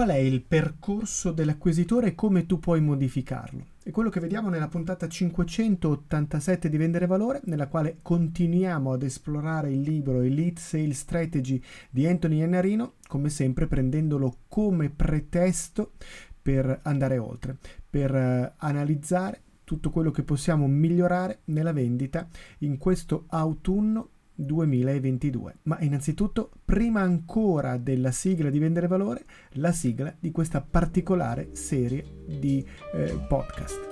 qual è il percorso dell'acquisitore e come tu puoi modificarlo. È quello che vediamo nella puntata 587 di Vendere Valore, nella quale continuiamo ad esplorare il libro Elite Sales Strategy di Anthony Iannarino, come sempre prendendolo come pretesto per andare oltre, per uh, analizzare tutto quello che possiamo migliorare nella vendita in questo autunno 2022. Ma innanzitutto, prima ancora della sigla di Vendere Valore, la sigla di questa particolare serie di eh, podcast.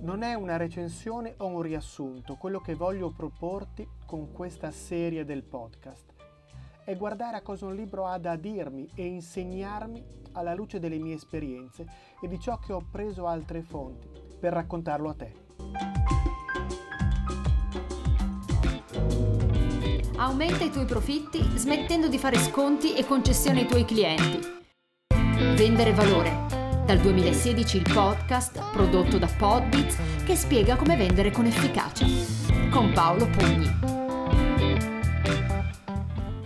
Non è una recensione o un riassunto quello che voglio proporti con questa serie del podcast. È guardare a cosa un libro ha da dirmi e insegnarmi alla luce delle mie esperienze e di ciò che ho preso altre fonti per raccontarlo a te. Aumenta i tuoi profitti smettendo di fare sconti e concessioni ai tuoi clienti. Vendere valore. Dal 2016 il podcast prodotto da Podbits che spiega come vendere con efficacia. Con Paolo Pugni.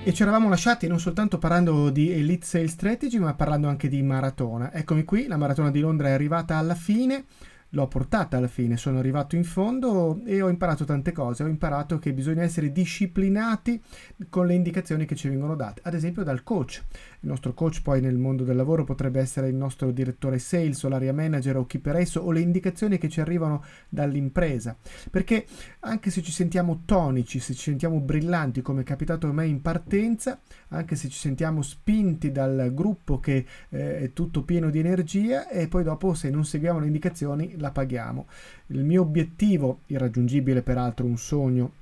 E ci eravamo lasciati non soltanto parlando di Elite Sales Strategy, ma parlando anche di maratona. Eccomi qui, la maratona di Londra è arrivata alla fine l'ho portata alla fine, sono arrivato in fondo e ho imparato tante cose, ho imparato che bisogna essere disciplinati con le indicazioni che ci vengono date, ad esempio dal coach. Il nostro coach poi nel mondo del lavoro potrebbe essere il nostro direttore sales o l'area manager o chi per esso o le indicazioni che ci arrivano dall'impresa, perché anche se ci sentiamo tonici, se ci sentiamo brillanti come è capitato a me in partenza, anche se ci sentiamo spinti dal gruppo che eh, è tutto pieno di energia e poi dopo se non seguiamo le indicazioni la paghiamo. Il mio obiettivo, irraggiungibile peraltro, un sogno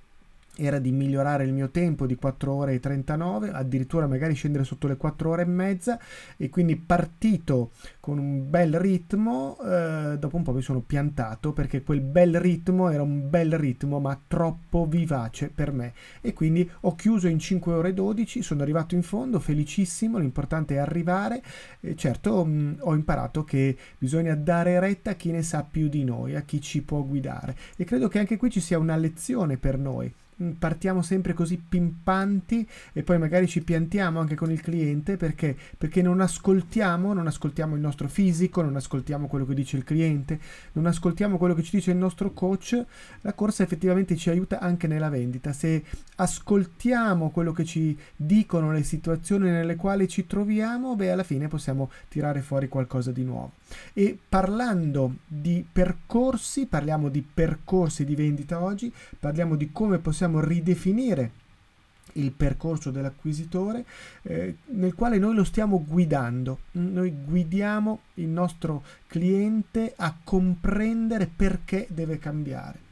era di migliorare il mio tempo di 4 ore e 39, addirittura magari scendere sotto le 4 ore e mezza e quindi partito con un bel ritmo, eh, dopo un po' mi sono piantato perché quel bel ritmo era un bel ritmo ma troppo vivace per me. E quindi ho chiuso in 5 ore e 12, sono arrivato in fondo, felicissimo, l'importante è arrivare, e certo mh, mm, ho imparato che bisogna dare retta a chi ne sa più di noi, a chi ci può guidare. E credo che anche qui ci sia una lezione per noi partiamo sempre così pimpanti e poi magari ci piantiamo anche con il cliente perché, perché non ascoltiamo, non ascoltiamo il nostro fisico, non ascoltiamo quello che dice il cliente, non ascoltiamo quello che ci dice il nostro coach, la corsa effettivamente ci aiuta anche nella vendita. Se ascoltiamo quello che ci dicono le situazioni nelle quali ci troviamo, beh alla fine possiamo tirare fuori qualcosa di nuovo. E parlando di percorsi, parliamo di percorsi di vendita oggi, parliamo di come possiamo ridefinire il percorso dell'acquisitore eh, nel quale noi lo stiamo guidando. Noi guidiamo il nostro cliente a comprendere perché deve cambiare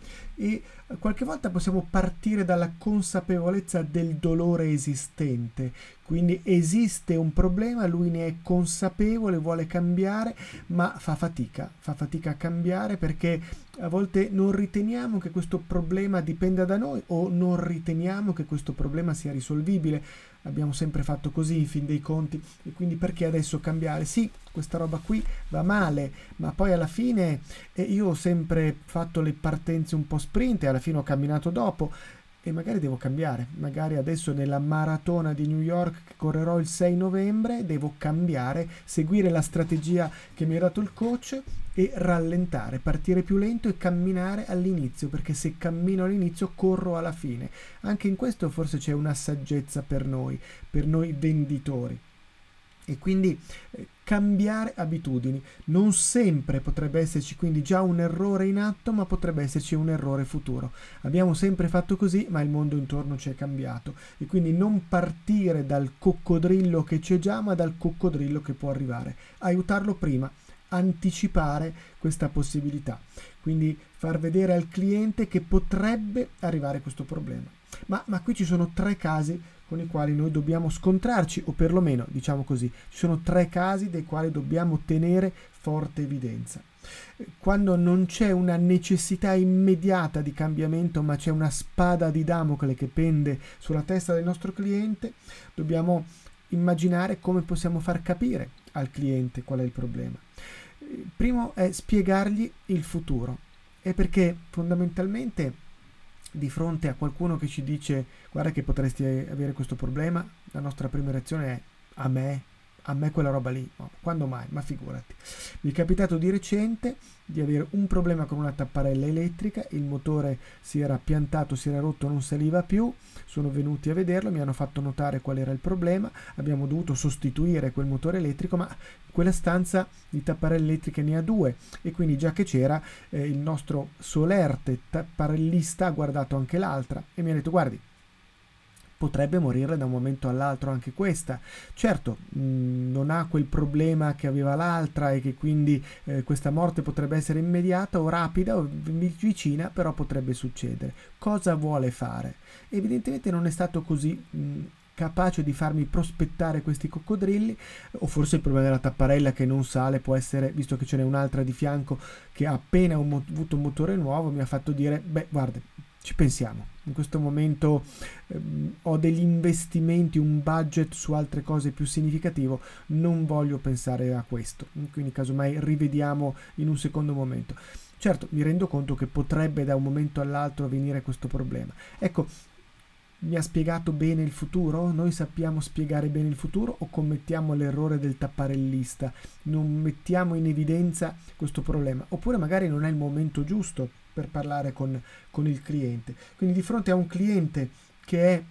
e qualche volta possiamo partire dalla consapevolezza del dolore esistente, quindi esiste un problema, lui ne è consapevole, vuole cambiare, ma fa fatica, fa fatica a cambiare perché a volte non riteniamo che questo problema dipenda da noi o non riteniamo che questo problema sia risolvibile abbiamo sempre fatto così in fin dei conti e quindi perché adesso cambiare? Sì, questa roba qui va male, ma poi alla fine eh, io ho sempre fatto le partenze un po' sprint e alla fine ho camminato dopo e magari devo cambiare, magari adesso nella maratona di New York che correrò il 6 novembre devo cambiare, seguire la strategia che mi ha dato il coach e rallentare, partire più lento e camminare all'inizio, perché se cammino all'inizio corro alla fine. Anche in questo forse c'è una saggezza per noi, per noi venditori. E quindi eh, cambiare abitudini. Non sempre potrebbe esserci quindi già un errore in atto, ma potrebbe esserci un errore futuro. Abbiamo sempre fatto così, ma il mondo intorno ci è cambiato. E quindi non partire dal coccodrillo che c'è già, ma dal coccodrillo che può arrivare. Aiutarlo prima, anticipare questa possibilità. Quindi far vedere al cliente che potrebbe arrivare questo problema. Ma, ma qui ci sono tre casi con i quali noi dobbiamo scontrarci, o perlomeno, diciamo così, ci sono tre casi dei quali dobbiamo tenere forte evidenza. Quando non c'è una necessità immediata di cambiamento, ma c'è una spada di Damocle che pende sulla testa del nostro cliente, dobbiamo immaginare come possiamo far capire al cliente qual è il problema. Primo è spiegargli il futuro, è perché fondamentalmente di fronte a qualcuno che ci dice guarda che potresti avere questo problema, la nostra prima reazione è a me, a me quella roba lì, no, quando mai? Ma figurati. Mi è capitato di recente di avere un problema con una tapparella elettrica, il motore si era piantato, si era rotto, non saliva più, sono venuti a vederlo, mi hanno fatto notare qual era il problema, abbiamo dovuto sostituire quel motore elettrico, ma quella stanza di tapparelle elettriche ne ha due e quindi già che c'era eh, il nostro solerte tapparellista ha guardato anche l'altra e mi ha detto guardi potrebbe morire da un momento all'altro anche questa. Certo, mh, mm, non ha quel problema che aveva l'altra e che quindi eh, questa morte potrebbe essere immediata o rapida o vicina, però potrebbe succedere. Cosa vuole fare? Evidentemente non è stato così mh, mm, capace di farmi prospettare questi coccodrilli o forse il problema della tapparella che non sale può essere visto che ce n'è un'altra di fianco che appena mo- avuto un motore nuovo mi ha fatto dire beh guarda ci pensiamo. In questo momento ehm, ho degli investimenti, un budget su altre cose più significativo, non voglio pensare a questo. Quindi casomai rivediamo in un secondo momento. Certo, mi rendo conto che potrebbe da un momento all'altro venire questo problema. Ecco, mi ha spiegato bene il futuro? Noi sappiamo spiegare bene il futuro o commettiamo l'errore del tapparellista? Non mettiamo in evidenza questo problema? Oppure magari non è il momento giusto per parlare con, con il cliente. Quindi di fronte a un cliente che è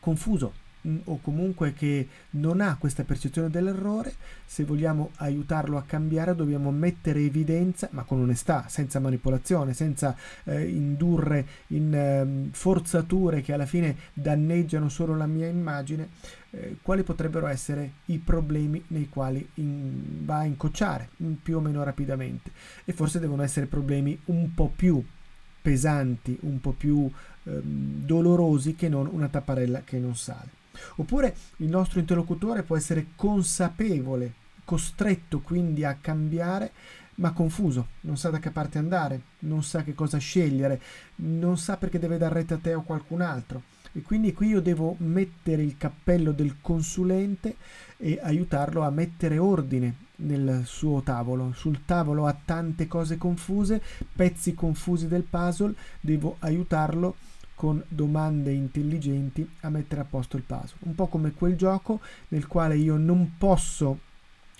confuso, Mm, o comunque che non ha questa percezione dell'errore, se vogliamo aiutarlo a cambiare dobbiamo mettere evidenza, ma con onestà, senza manipolazione, senza eh, indurre in eh, forzature che alla fine danneggiano solo la mia immagine, eh, quali potrebbero essere i problemi nei quali in, va a incocciare mm, più o meno rapidamente. E forse devono essere problemi un po' più pesanti, un po' più ehm, dolorosi che non una tapparella che non sale. Oppure il nostro interlocutore può essere consapevole, costretto quindi a cambiare, ma confuso, non sa da che parte andare, non sa che cosa scegliere, non sa perché deve dar retta a te o a qualcun altro. E quindi qui io devo mettere il cappello del consulente e aiutarlo a mettere ordine nel suo tavolo. Sul tavolo ha tante cose confuse, pezzi confusi del puzzle, devo aiutarlo con domande intelligenti a mettere a posto il puzzle. Un po' come quel gioco nel quale io non posso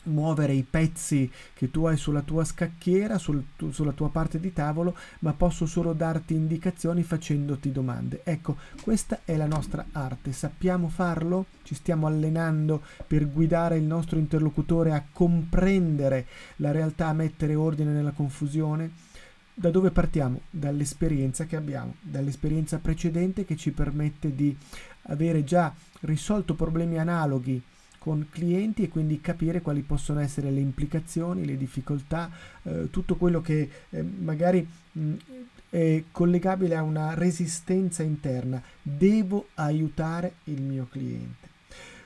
muovere i pezzi che tu hai sulla tua scacchiera, sul, tu, sulla tua parte di tavolo, ma posso solo darti indicazioni facendoti domande. Ecco, questa è la nostra arte. Sappiamo farlo? Ci stiamo allenando per guidare il nostro interlocutore a comprendere la realtà, a mettere ordine nella confusione? Da dove partiamo? Dall'esperienza che abbiamo, dall'esperienza precedente che ci permette di avere già risolto problemi analoghi con clienti e quindi capire quali possono essere le implicazioni, le difficoltà, eh, tutto quello che eh, magari mh, è collegabile a una resistenza interna. Devo aiutare il mio cliente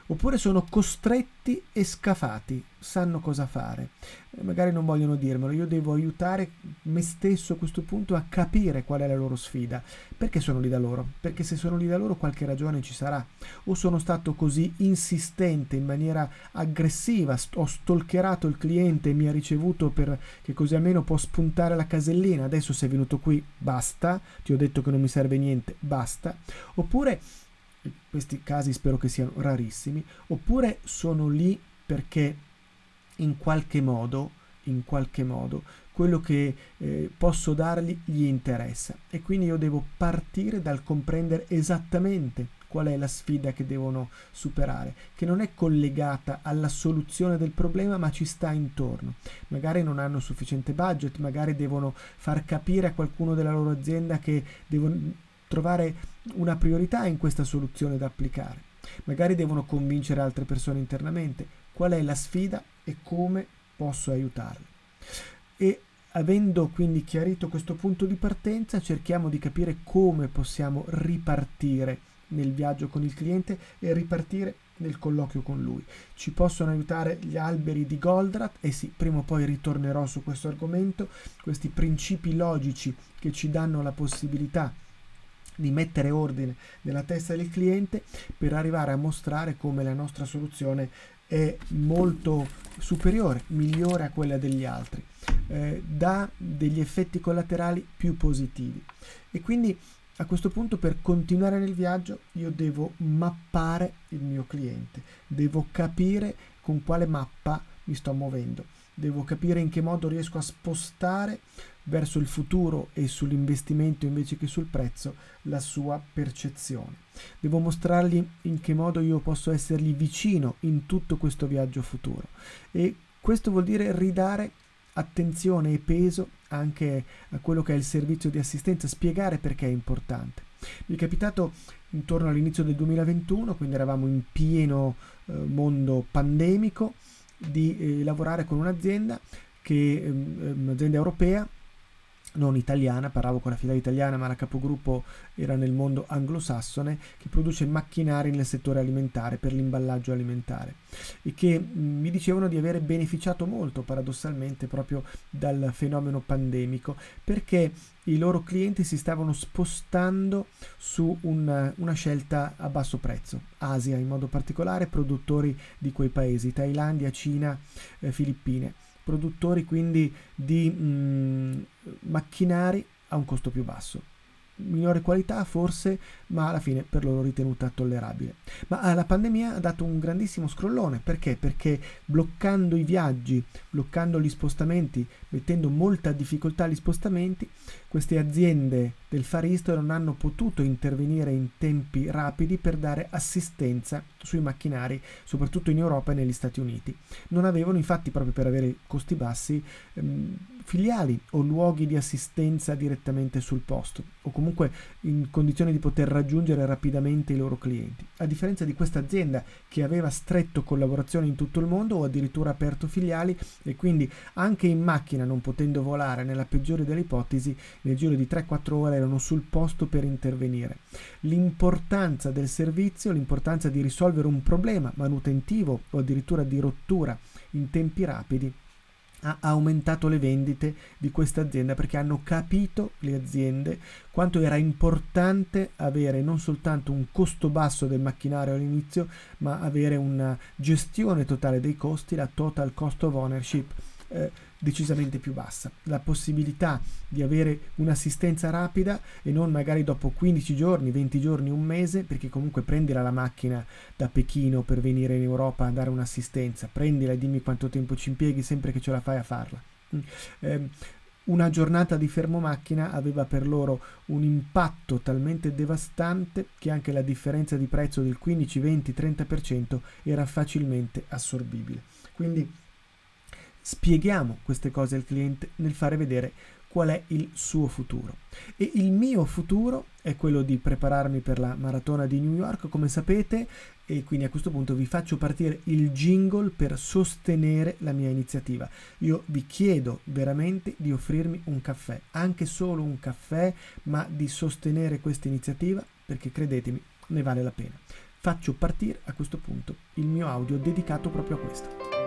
oppure sono costretti e scafati, sanno cosa fare, eh, magari non vogliono dirmelo, io devo aiutare me stesso a questo punto a capire qual è la loro sfida, perché sono lì da loro, perché se sono lì da loro qualche ragione ci sarà, o sono stato così insistente in maniera aggressiva, st- ho stalkerato il cliente e mi ha ricevuto per che così almeno può spuntare la casellina, adesso sei venuto qui, basta, ti ho detto che non mi serve niente, basta, oppure questi casi spero che siano rarissimi, oppure sono lì perché in qualche modo, in qualche modo, quello che eh, posso dargli gli interessa e quindi io devo partire dal comprendere esattamente qual è la sfida che devono superare, che non è collegata alla soluzione del problema ma ci sta intorno. Magari non hanno sufficiente budget, magari devono far capire a qualcuno della loro azienda che devono trovare una priorità in questa soluzione da applicare. Magari devono convincere altre persone internamente qual è la sfida e come posso aiutarle. E avendo quindi chiarito questo punto di partenza, cerchiamo di capire come possiamo ripartire nel viaggio con il cliente e ripartire nel colloquio con lui. Ci possono aiutare gli alberi di Goldratt e sì, prima o poi ritornerò su questo argomento, questi principi logici che ci danno la possibilità di mettere ordine nella testa del cliente per arrivare a mostrare come la nostra soluzione è molto superiore, migliore a quella degli altri, eh, dà degli effetti collaterali più positivi. E quindi a questo punto per continuare nel viaggio io devo mappare il mio cliente, devo capire con quale mappa mi sto muovendo. Devo capire in che modo riesco a spostare verso il futuro e sull'investimento invece che sul prezzo la sua percezione. Devo mostrargli in che modo io posso essergli vicino in tutto questo viaggio futuro e questo vuol dire ridare attenzione e peso anche a quello che è il servizio di assistenza, spiegare perché è importante. Mi è capitato intorno all'inizio del 2021, quindi eravamo in pieno eh, mondo pandemico, di eh, lavorare con un'azienda che, ehm, un'azienda europea non italiana, parlavo con la filiale italiana, ma la capogruppo era nel mondo anglosassone, che produce macchinari nel settore alimentare per l'imballaggio alimentare. E che mm, mi dicevano di avere beneficiato molto paradossalmente proprio dal fenomeno pandemico perché i loro clienti si stavano spostando su una, una scelta a basso prezzo, Asia in modo particolare, produttori di quei paesi, Thailandia, Cina, eh, Filippine produttori quindi di mh, mm, macchinari a un costo più basso minore qualità forse, ma alla fine per loro ritenuta tollerabile. Ma ah, la pandemia ha dato un grandissimo scrollone, perché? Perché bloccando i viaggi, bloccando gli spostamenti, mettendo molta difficoltà agli spostamenti, queste aziende del Far East non hanno potuto intervenire in tempi rapidi per dare assistenza sui macchinari, soprattutto in Europa e negli Stati Uniti. Non avevano infatti, proprio per avere costi bassi, ehm, filiali o luoghi di assistenza direttamente sul posto o comunque in condizione di poter raggiungere rapidamente i loro clienti. A differenza di questa azienda che aveva stretto collaborazione in tutto il mondo o addirittura aperto filiali e quindi anche in macchina non potendo volare nella peggiore delle ipotesi nel giro di 3-4 ore erano sul posto per intervenire. L'importanza del servizio, l'importanza di risolvere un problema manutentivo o addirittura di rottura in tempi rapidi ha aumentato le vendite di questa azienda perché hanno capito le aziende quanto era importante avere non soltanto un costo basso del macchinario all'inizio, ma avere una gestione totale dei costi, la total cost of ownership. Eh, decisamente più bassa. La possibilità di avere un'assistenza rapida e non magari dopo 15 giorni, 20 giorni, un mese, perché comunque prendila la macchina da Pechino per venire in Europa a dare un'assistenza, prendila e dimmi quanto tempo ci impieghi sempre che ce la fai a farla. Mm. Eh, una giornata di fermo macchina aveva per loro un impatto talmente devastante che anche la differenza di prezzo del 15, 20, 30% era facilmente assorbibile. Quindi spieghiamo queste cose al cliente nel fare vedere qual è il suo futuro. E il mio futuro è quello di prepararmi per la maratona di New York, come sapete, e quindi a questo punto vi faccio partire il jingle per sostenere la mia iniziativa. Io vi chiedo veramente di offrirmi un caffè, anche solo un caffè, ma di sostenere questa iniziativa perché credetemi, ne vale la pena. Faccio partire a questo punto il mio audio dedicato proprio a questo.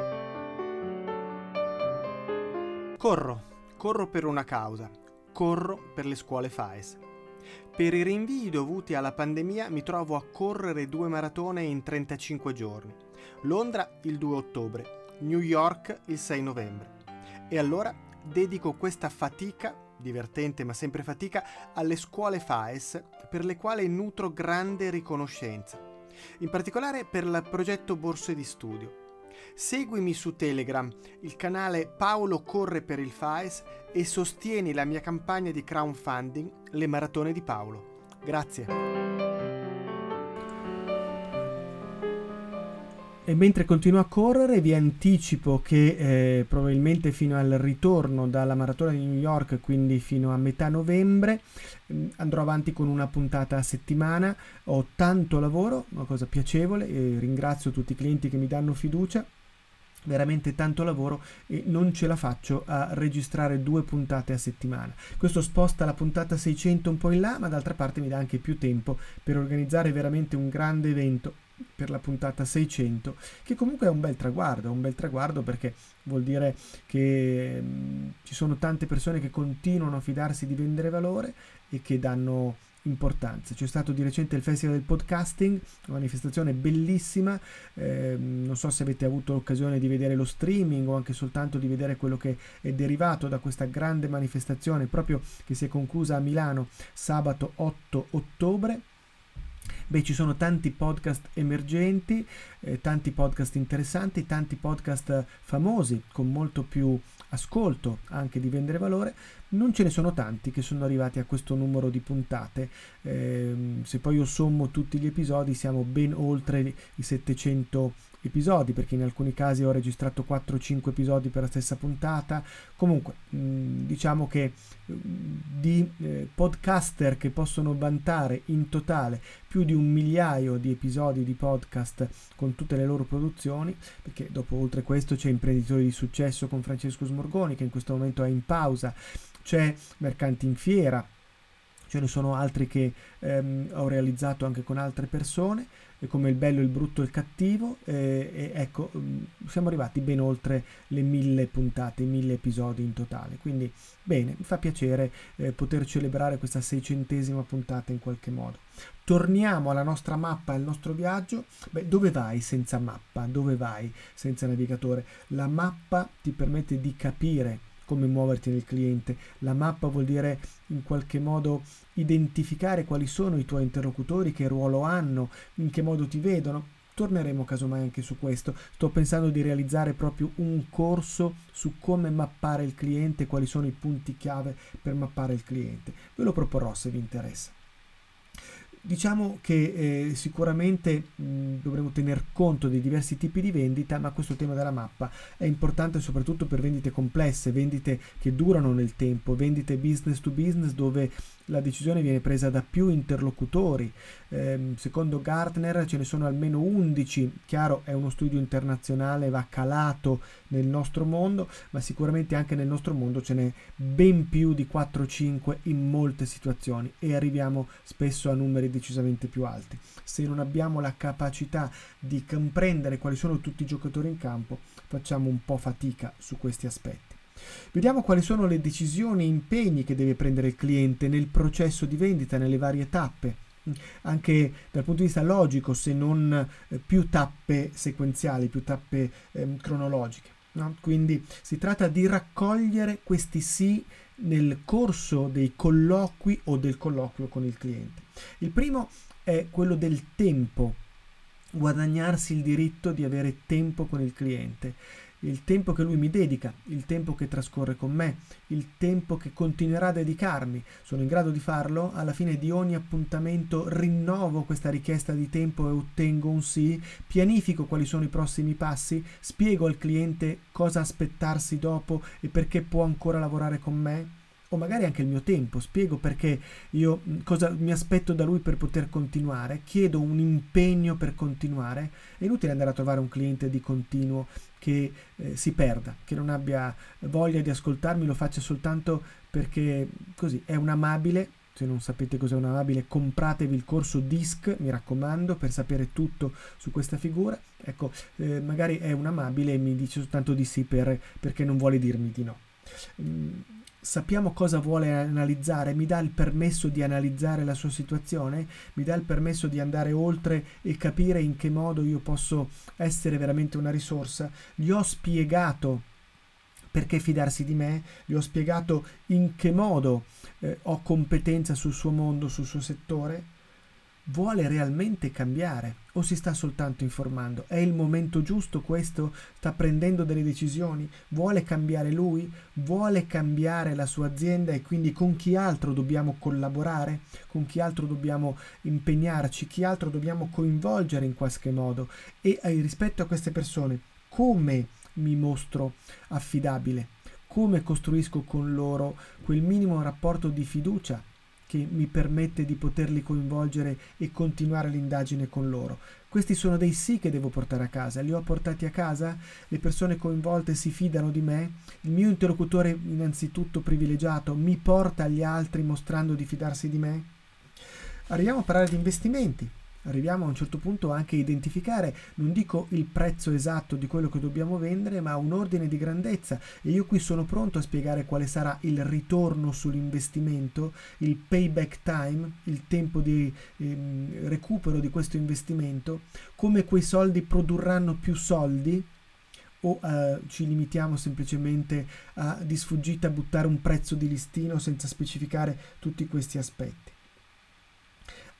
Corro, corro per una causa, corro per le scuole FAES. Per i rinvii dovuti alla pandemia mi trovo a correre due maratone in 35 giorni. Londra il 2 ottobre, New York il 6 novembre. E allora dedico questa fatica, divertente ma sempre fatica, alle scuole FAES per le quali nutro grande riconoscenza. In particolare per il progetto Borse di Studio Seguimi su Telegram, il canale Paolo Corre per il FAES e sostieni la mia campagna di crowdfunding Le Maratone di Paolo. Grazie. E mentre continuo a correre vi anticipo che eh, probabilmente fino al ritorno dalla maratona di New York, quindi fino a metà novembre, mm, andrò avanti con una puntata a settimana. Ho tanto lavoro, una cosa piacevole, e ringrazio tutti i clienti che mi danno fiducia veramente tanto lavoro e non ce la faccio a registrare due puntate a settimana. Questo sposta la puntata 600 un po' in là, ma d'altra parte mi dà anche più tempo per organizzare veramente un grande evento per la puntata 600, che comunque è un bel traguardo, un bel traguardo perché vuol dire che mh, mm, ci sono tante persone che continuano a fidarsi di vendere valore e che danno importanza. C'è stato di recente il Festival del Podcasting, una manifestazione bellissima, eh, non so se avete avuto l'occasione di vedere lo streaming o anche soltanto di vedere quello che è derivato da questa grande manifestazione proprio che si è conclusa a Milano sabato 8 ottobre Beh, ci sono tanti podcast emergenti, eh, tanti podcast interessanti, tanti podcast famosi con molto più ascolto anche di vendere valore, non ce ne sono tanti che sono arrivati a questo numero di puntate. Eh, se poi io sommo tutti gli episodi siamo ben oltre i 700 episodi perché in alcuni casi ho registrato 4-5 episodi per la stessa puntata. Comunque mh, diciamo che mh, di eh, podcaster che possono vantare in totale più di un migliaio di episodi di podcast con tutte le loro produzioni perché dopo oltre questo c'è imprenditori di successo con Francesco Smorgoni che in questo momento è in pausa. C'è Mercanti in Fiera. Ce ne sono altri che ehm, ho realizzato anche con altre persone come il bello, il brutto e il cattivo e, ecco mm, siamo arrivati ben oltre le mille puntate, i mille episodi in totale quindi bene, mi fa piacere eh, poter celebrare questa seicentesima puntata in qualche modo torniamo alla nostra mappa, al nostro viaggio Beh, dove vai senza mappa? dove vai senza navigatore? la mappa ti permette di capire come muoverti nel cliente. La mappa vuol dire in qualche modo identificare quali sono i tuoi interlocutori, che ruolo hanno, in che modo ti vedono. Torneremo casomai anche su questo. Sto pensando di realizzare proprio un corso su come mappare il cliente, quali sono i punti chiave per mappare il cliente. Ve lo proporrò se vi interessa. Diciamo che eh, sicuramente mh, dovremo tener conto dei diversi tipi di vendita, ma questo tema della mappa è importante soprattutto per vendite complesse, vendite che durano nel tempo, vendite business to business dove la decisione viene presa da più interlocutori. Eh, secondo Gartner ce ne sono almeno 11, chiaro è uno studio internazionale, va calato nel nostro mondo, ma sicuramente anche nel nostro mondo ce n'è ben più di 4-5 in molte situazioni e arriviamo spesso a numeri decisamente più alti. Se non abbiamo la capacità di comprendere quali sono tutti i giocatori in campo, facciamo un po' fatica su questi aspetti. Vediamo quali sono le decisioni e impegni che deve prendere il cliente nel processo di vendita, nelle varie tappe anche dal punto di vista logico, se non eh, più tappe sequenziali, più tappe eh, cronologiche. No? Quindi si tratta di raccogliere questi sì nel corso dei colloqui o del colloquio con il cliente. Il primo è quello del tempo, guadagnarsi il diritto di avere tempo con il cliente il tempo che lui mi dedica, il tempo che trascorre con me, il tempo che continuerà a dedicarmi. Sono in grado di farlo? Alla fine di ogni appuntamento rinnovo questa richiesta di tempo e ottengo un sì, pianifico quali sono i prossimi passi, spiego al cliente cosa aspettarsi dopo e perché può ancora lavorare con me o magari anche il mio tempo, spiego perché io cosa mi aspetto da lui per poter continuare, chiedo un impegno per continuare, è inutile andare a trovare un cliente di continuo che eh, si perda, che non abbia voglia di ascoltarmi, lo faccia soltanto perché così è un amabile. Se non sapete cos'è un amabile, compratevi il corso DISC, mi raccomando, per sapere tutto su questa figura. Ecco, eh, magari è un amabile e mi dice soltanto di sì per, perché non vuole dirmi di no. Sappiamo cosa vuole analizzare, mi dà il permesso di analizzare la sua situazione, mi dà il permesso di andare oltre e capire in che modo io posso essere veramente una risorsa. Gli ho spiegato perché fidarsi di me, gli ho spiegato in che modo eh, ho competenza sul suo mondo, sul suo settore vuole realmente cambiare o si sta soltanto informando? È il momento giusto questo? Sta prendendo delle decisioni? Vuole cambiare lui? Vuole cambiare la sua azienda e quindi con chi altro dobbiamo collaborare? Con chi altro dobbiamo impegnarci? Chi altro dobbiamo coinvolgere in qualche modo? E eh, rispetto a queste persone, come mi mostro affidabile? Come costruisco con loro quel minimo rapporto di fiducia che mi permette di poterli coinvolgere e continuare l'indagine con loro. Questi sono dei sì che devo portare a casa. Li ho portati a casa? Le persone coinvolte si fidano di me? Il mio interlocutore, innanzitutto privilegiato, mi porta agli altri mostrando di fidarsi di me? Arriviamo a parlare di investimenti arriviamo a un certo punto anche a identificare, non dico il prezzo esatto di quello che dobbiamo vendere, ma un ordine di grandezza. E io qui sono pronto a spiegare quale sarà il ritorno sull'investimento, il payback time, il tempo di ehm, recupero di questo investimento, come quei soldi produrranno più soldi o eh, ci limitiamo semplicemente a di sfuggita buttare un prezzo di listino senza specificare tutti questi aspetti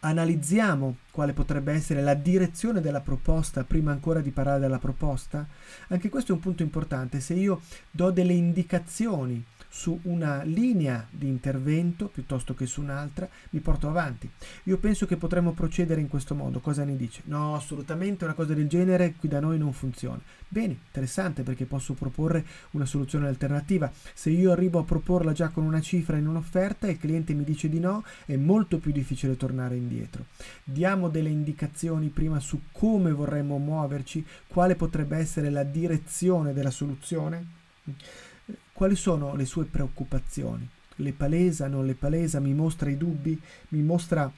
analizziamo quale potrebbe essere la direzione della proposta prima ancora di parlare della proposta? Anche questo è un punto importante. Se io do delle indicazioni su una linea di intervento piuttosto che su un'altra, mi porto avanti. Io penso che potremmo procedere in questo modo. Cosa ne dice? No, assolutamente una cosa del genere qui da noi non funziona. Bene, interessante perché posso proporre una soluzione alternativa. Se io arrivo a proporla già con una cifra in un'offerta e il cliente mi dice di no, è molto più difficile tornare indietro. Diamo delle indicazioni prima su come vorremmo muoverci, quale potrebbe essere la direzione della soluzione quali sono le sue preoccupazioni? Le palesa, non le palesa, mi mostra i dubbi, mi mostra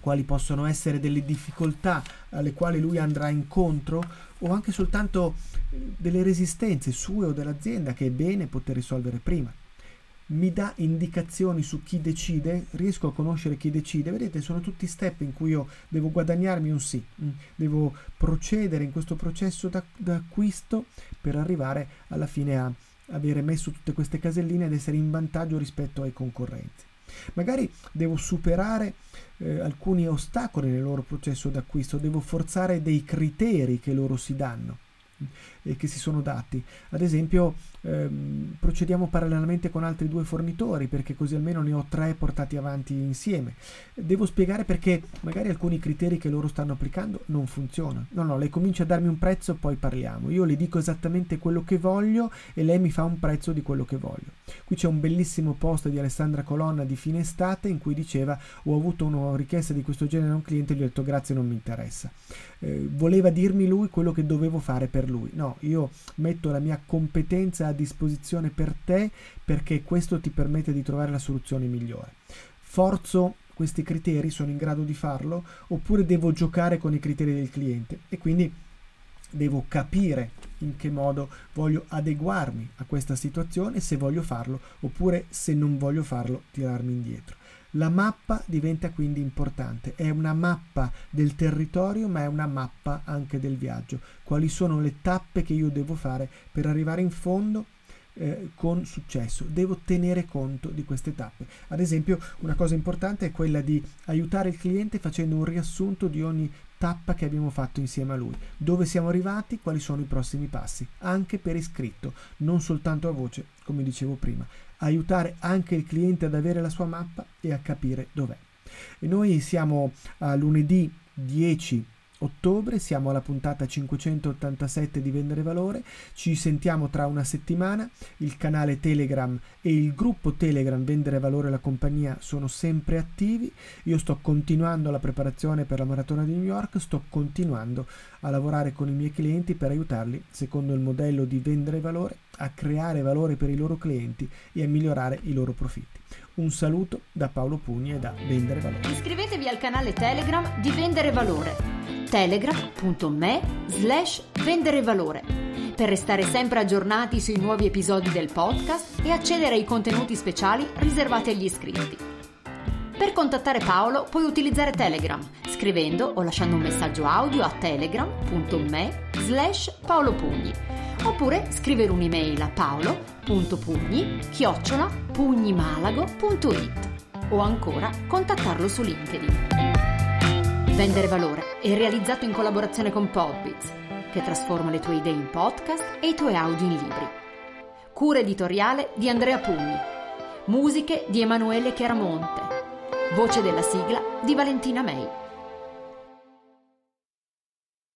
quali possono essere delle difficoltà alle quali lui andrà incontro o anche soltanto delle resistenze sue o dell'azienda che è bene poter risolvere prima. Mi dà indicazioni su chi decide, riesco a conoscere chi decide. Vedete, sono tutti step in cui io devo guadagnarmi un sì, mm, devo procedere in questo processo d'acquisto per arrivare alla fine a avere messo tutte queste caselline ed essere in vantaggio rispetto ai concorrenti. Magari devo superare eh, alcuni ostacoli nel loro processo d'acquisto, devo forzare dei criteri che loro si danno e che si sono dati. Ad esempio, ehm, procediamo parallelamente con altri due fornitori perché così almeno ne ho tre portati avanti insieme. Devo spiegare perché magari alcuni criteri che loro stanno applicando non funzionano. No, no, lei comincia a darmi un prezzo, poi parliamo. Io le dico esattamente quello che voglio e lei mi fa un prezzo di quello che voglio. Qui c'è un bellissimo post di Alessandra Colonna di fine estate in cui diceva ho avuto una richiesta di questo genere da un cliente e gli ho detto grazie non mi interessa. Eh, voleva dirmi lui quello che dovevo fare per lui. No, io metto la mia competenza a disposizione per te perché questo ti permette di trovare la soluzione migliore. Forzo questi criteri, sono in grado di farlo, oppure devo giocare con i criteri del cliente e quindi devo capire in che modo voglio adeguarmi a questa situazione, se voglio farlo, oppure se non voglio farlo, tirarmi indietro. La mappa diventa quindi importante, è una mappa del territorio ma è una mappa anche del viaggio. Quali sono le tappe che io devo fare per arrivare in fondo eh, con successo. Devo tenere conto di queste tappe. Ad esempio, una cosa importante è quella di aiutare il cliente facendo un riassunto di ogni tappa che abbiamo fatto insieme a lui. Dove siamo arrivati, quali sono i prossimi passi, anche per iscritto, non soltanto a voce, come dicevo prima. Aiutare anche il cliente ad avere la sua mappa e a capire dov'è. E noi siamo a lunedì 10 ottobre, siamo alla puntata 587 di Vendere Valore, ci sentiamo tra una settimana, il canale Telegram e il gruppo Telegram Vendere Valore la compagnia sono sempre attivi, io sto continuando la preparazione per la maratona di New York, sto continuando a lavorare con i miei clienti per aiutarli, secondo il modello di vendere valore, a creare valore per i loro clienti e a migliorare i loro profitti. Un saluto da Paolo Pugni e da Vendere Valore. Iscrivetevi al canale Telegram di Vendere Valore telegram.me slash vendere valore per restare sempre aggiornati sui nuovi episodi del podcast e accedere ai contenuti speciali riservati agli iscritti. Per contattare Paolo puoi utilizzare Telegram scrivendo o lasciando un messaggio audio a telegram.me slash paolopugni oppure scrivere un'email a paolo.pugni chiocciola pugnimalago.it o ancora contattarlo su LinkedIn. Vendere valore è realizzato in collaborazione con Podbiz, che trasforma le tue idee in podcast e i tuoi audio in libri. Cura editoriale di Andrea Pugni. Musiche di Emanuele Chiaramonte. Voce della sigla di Valentina May.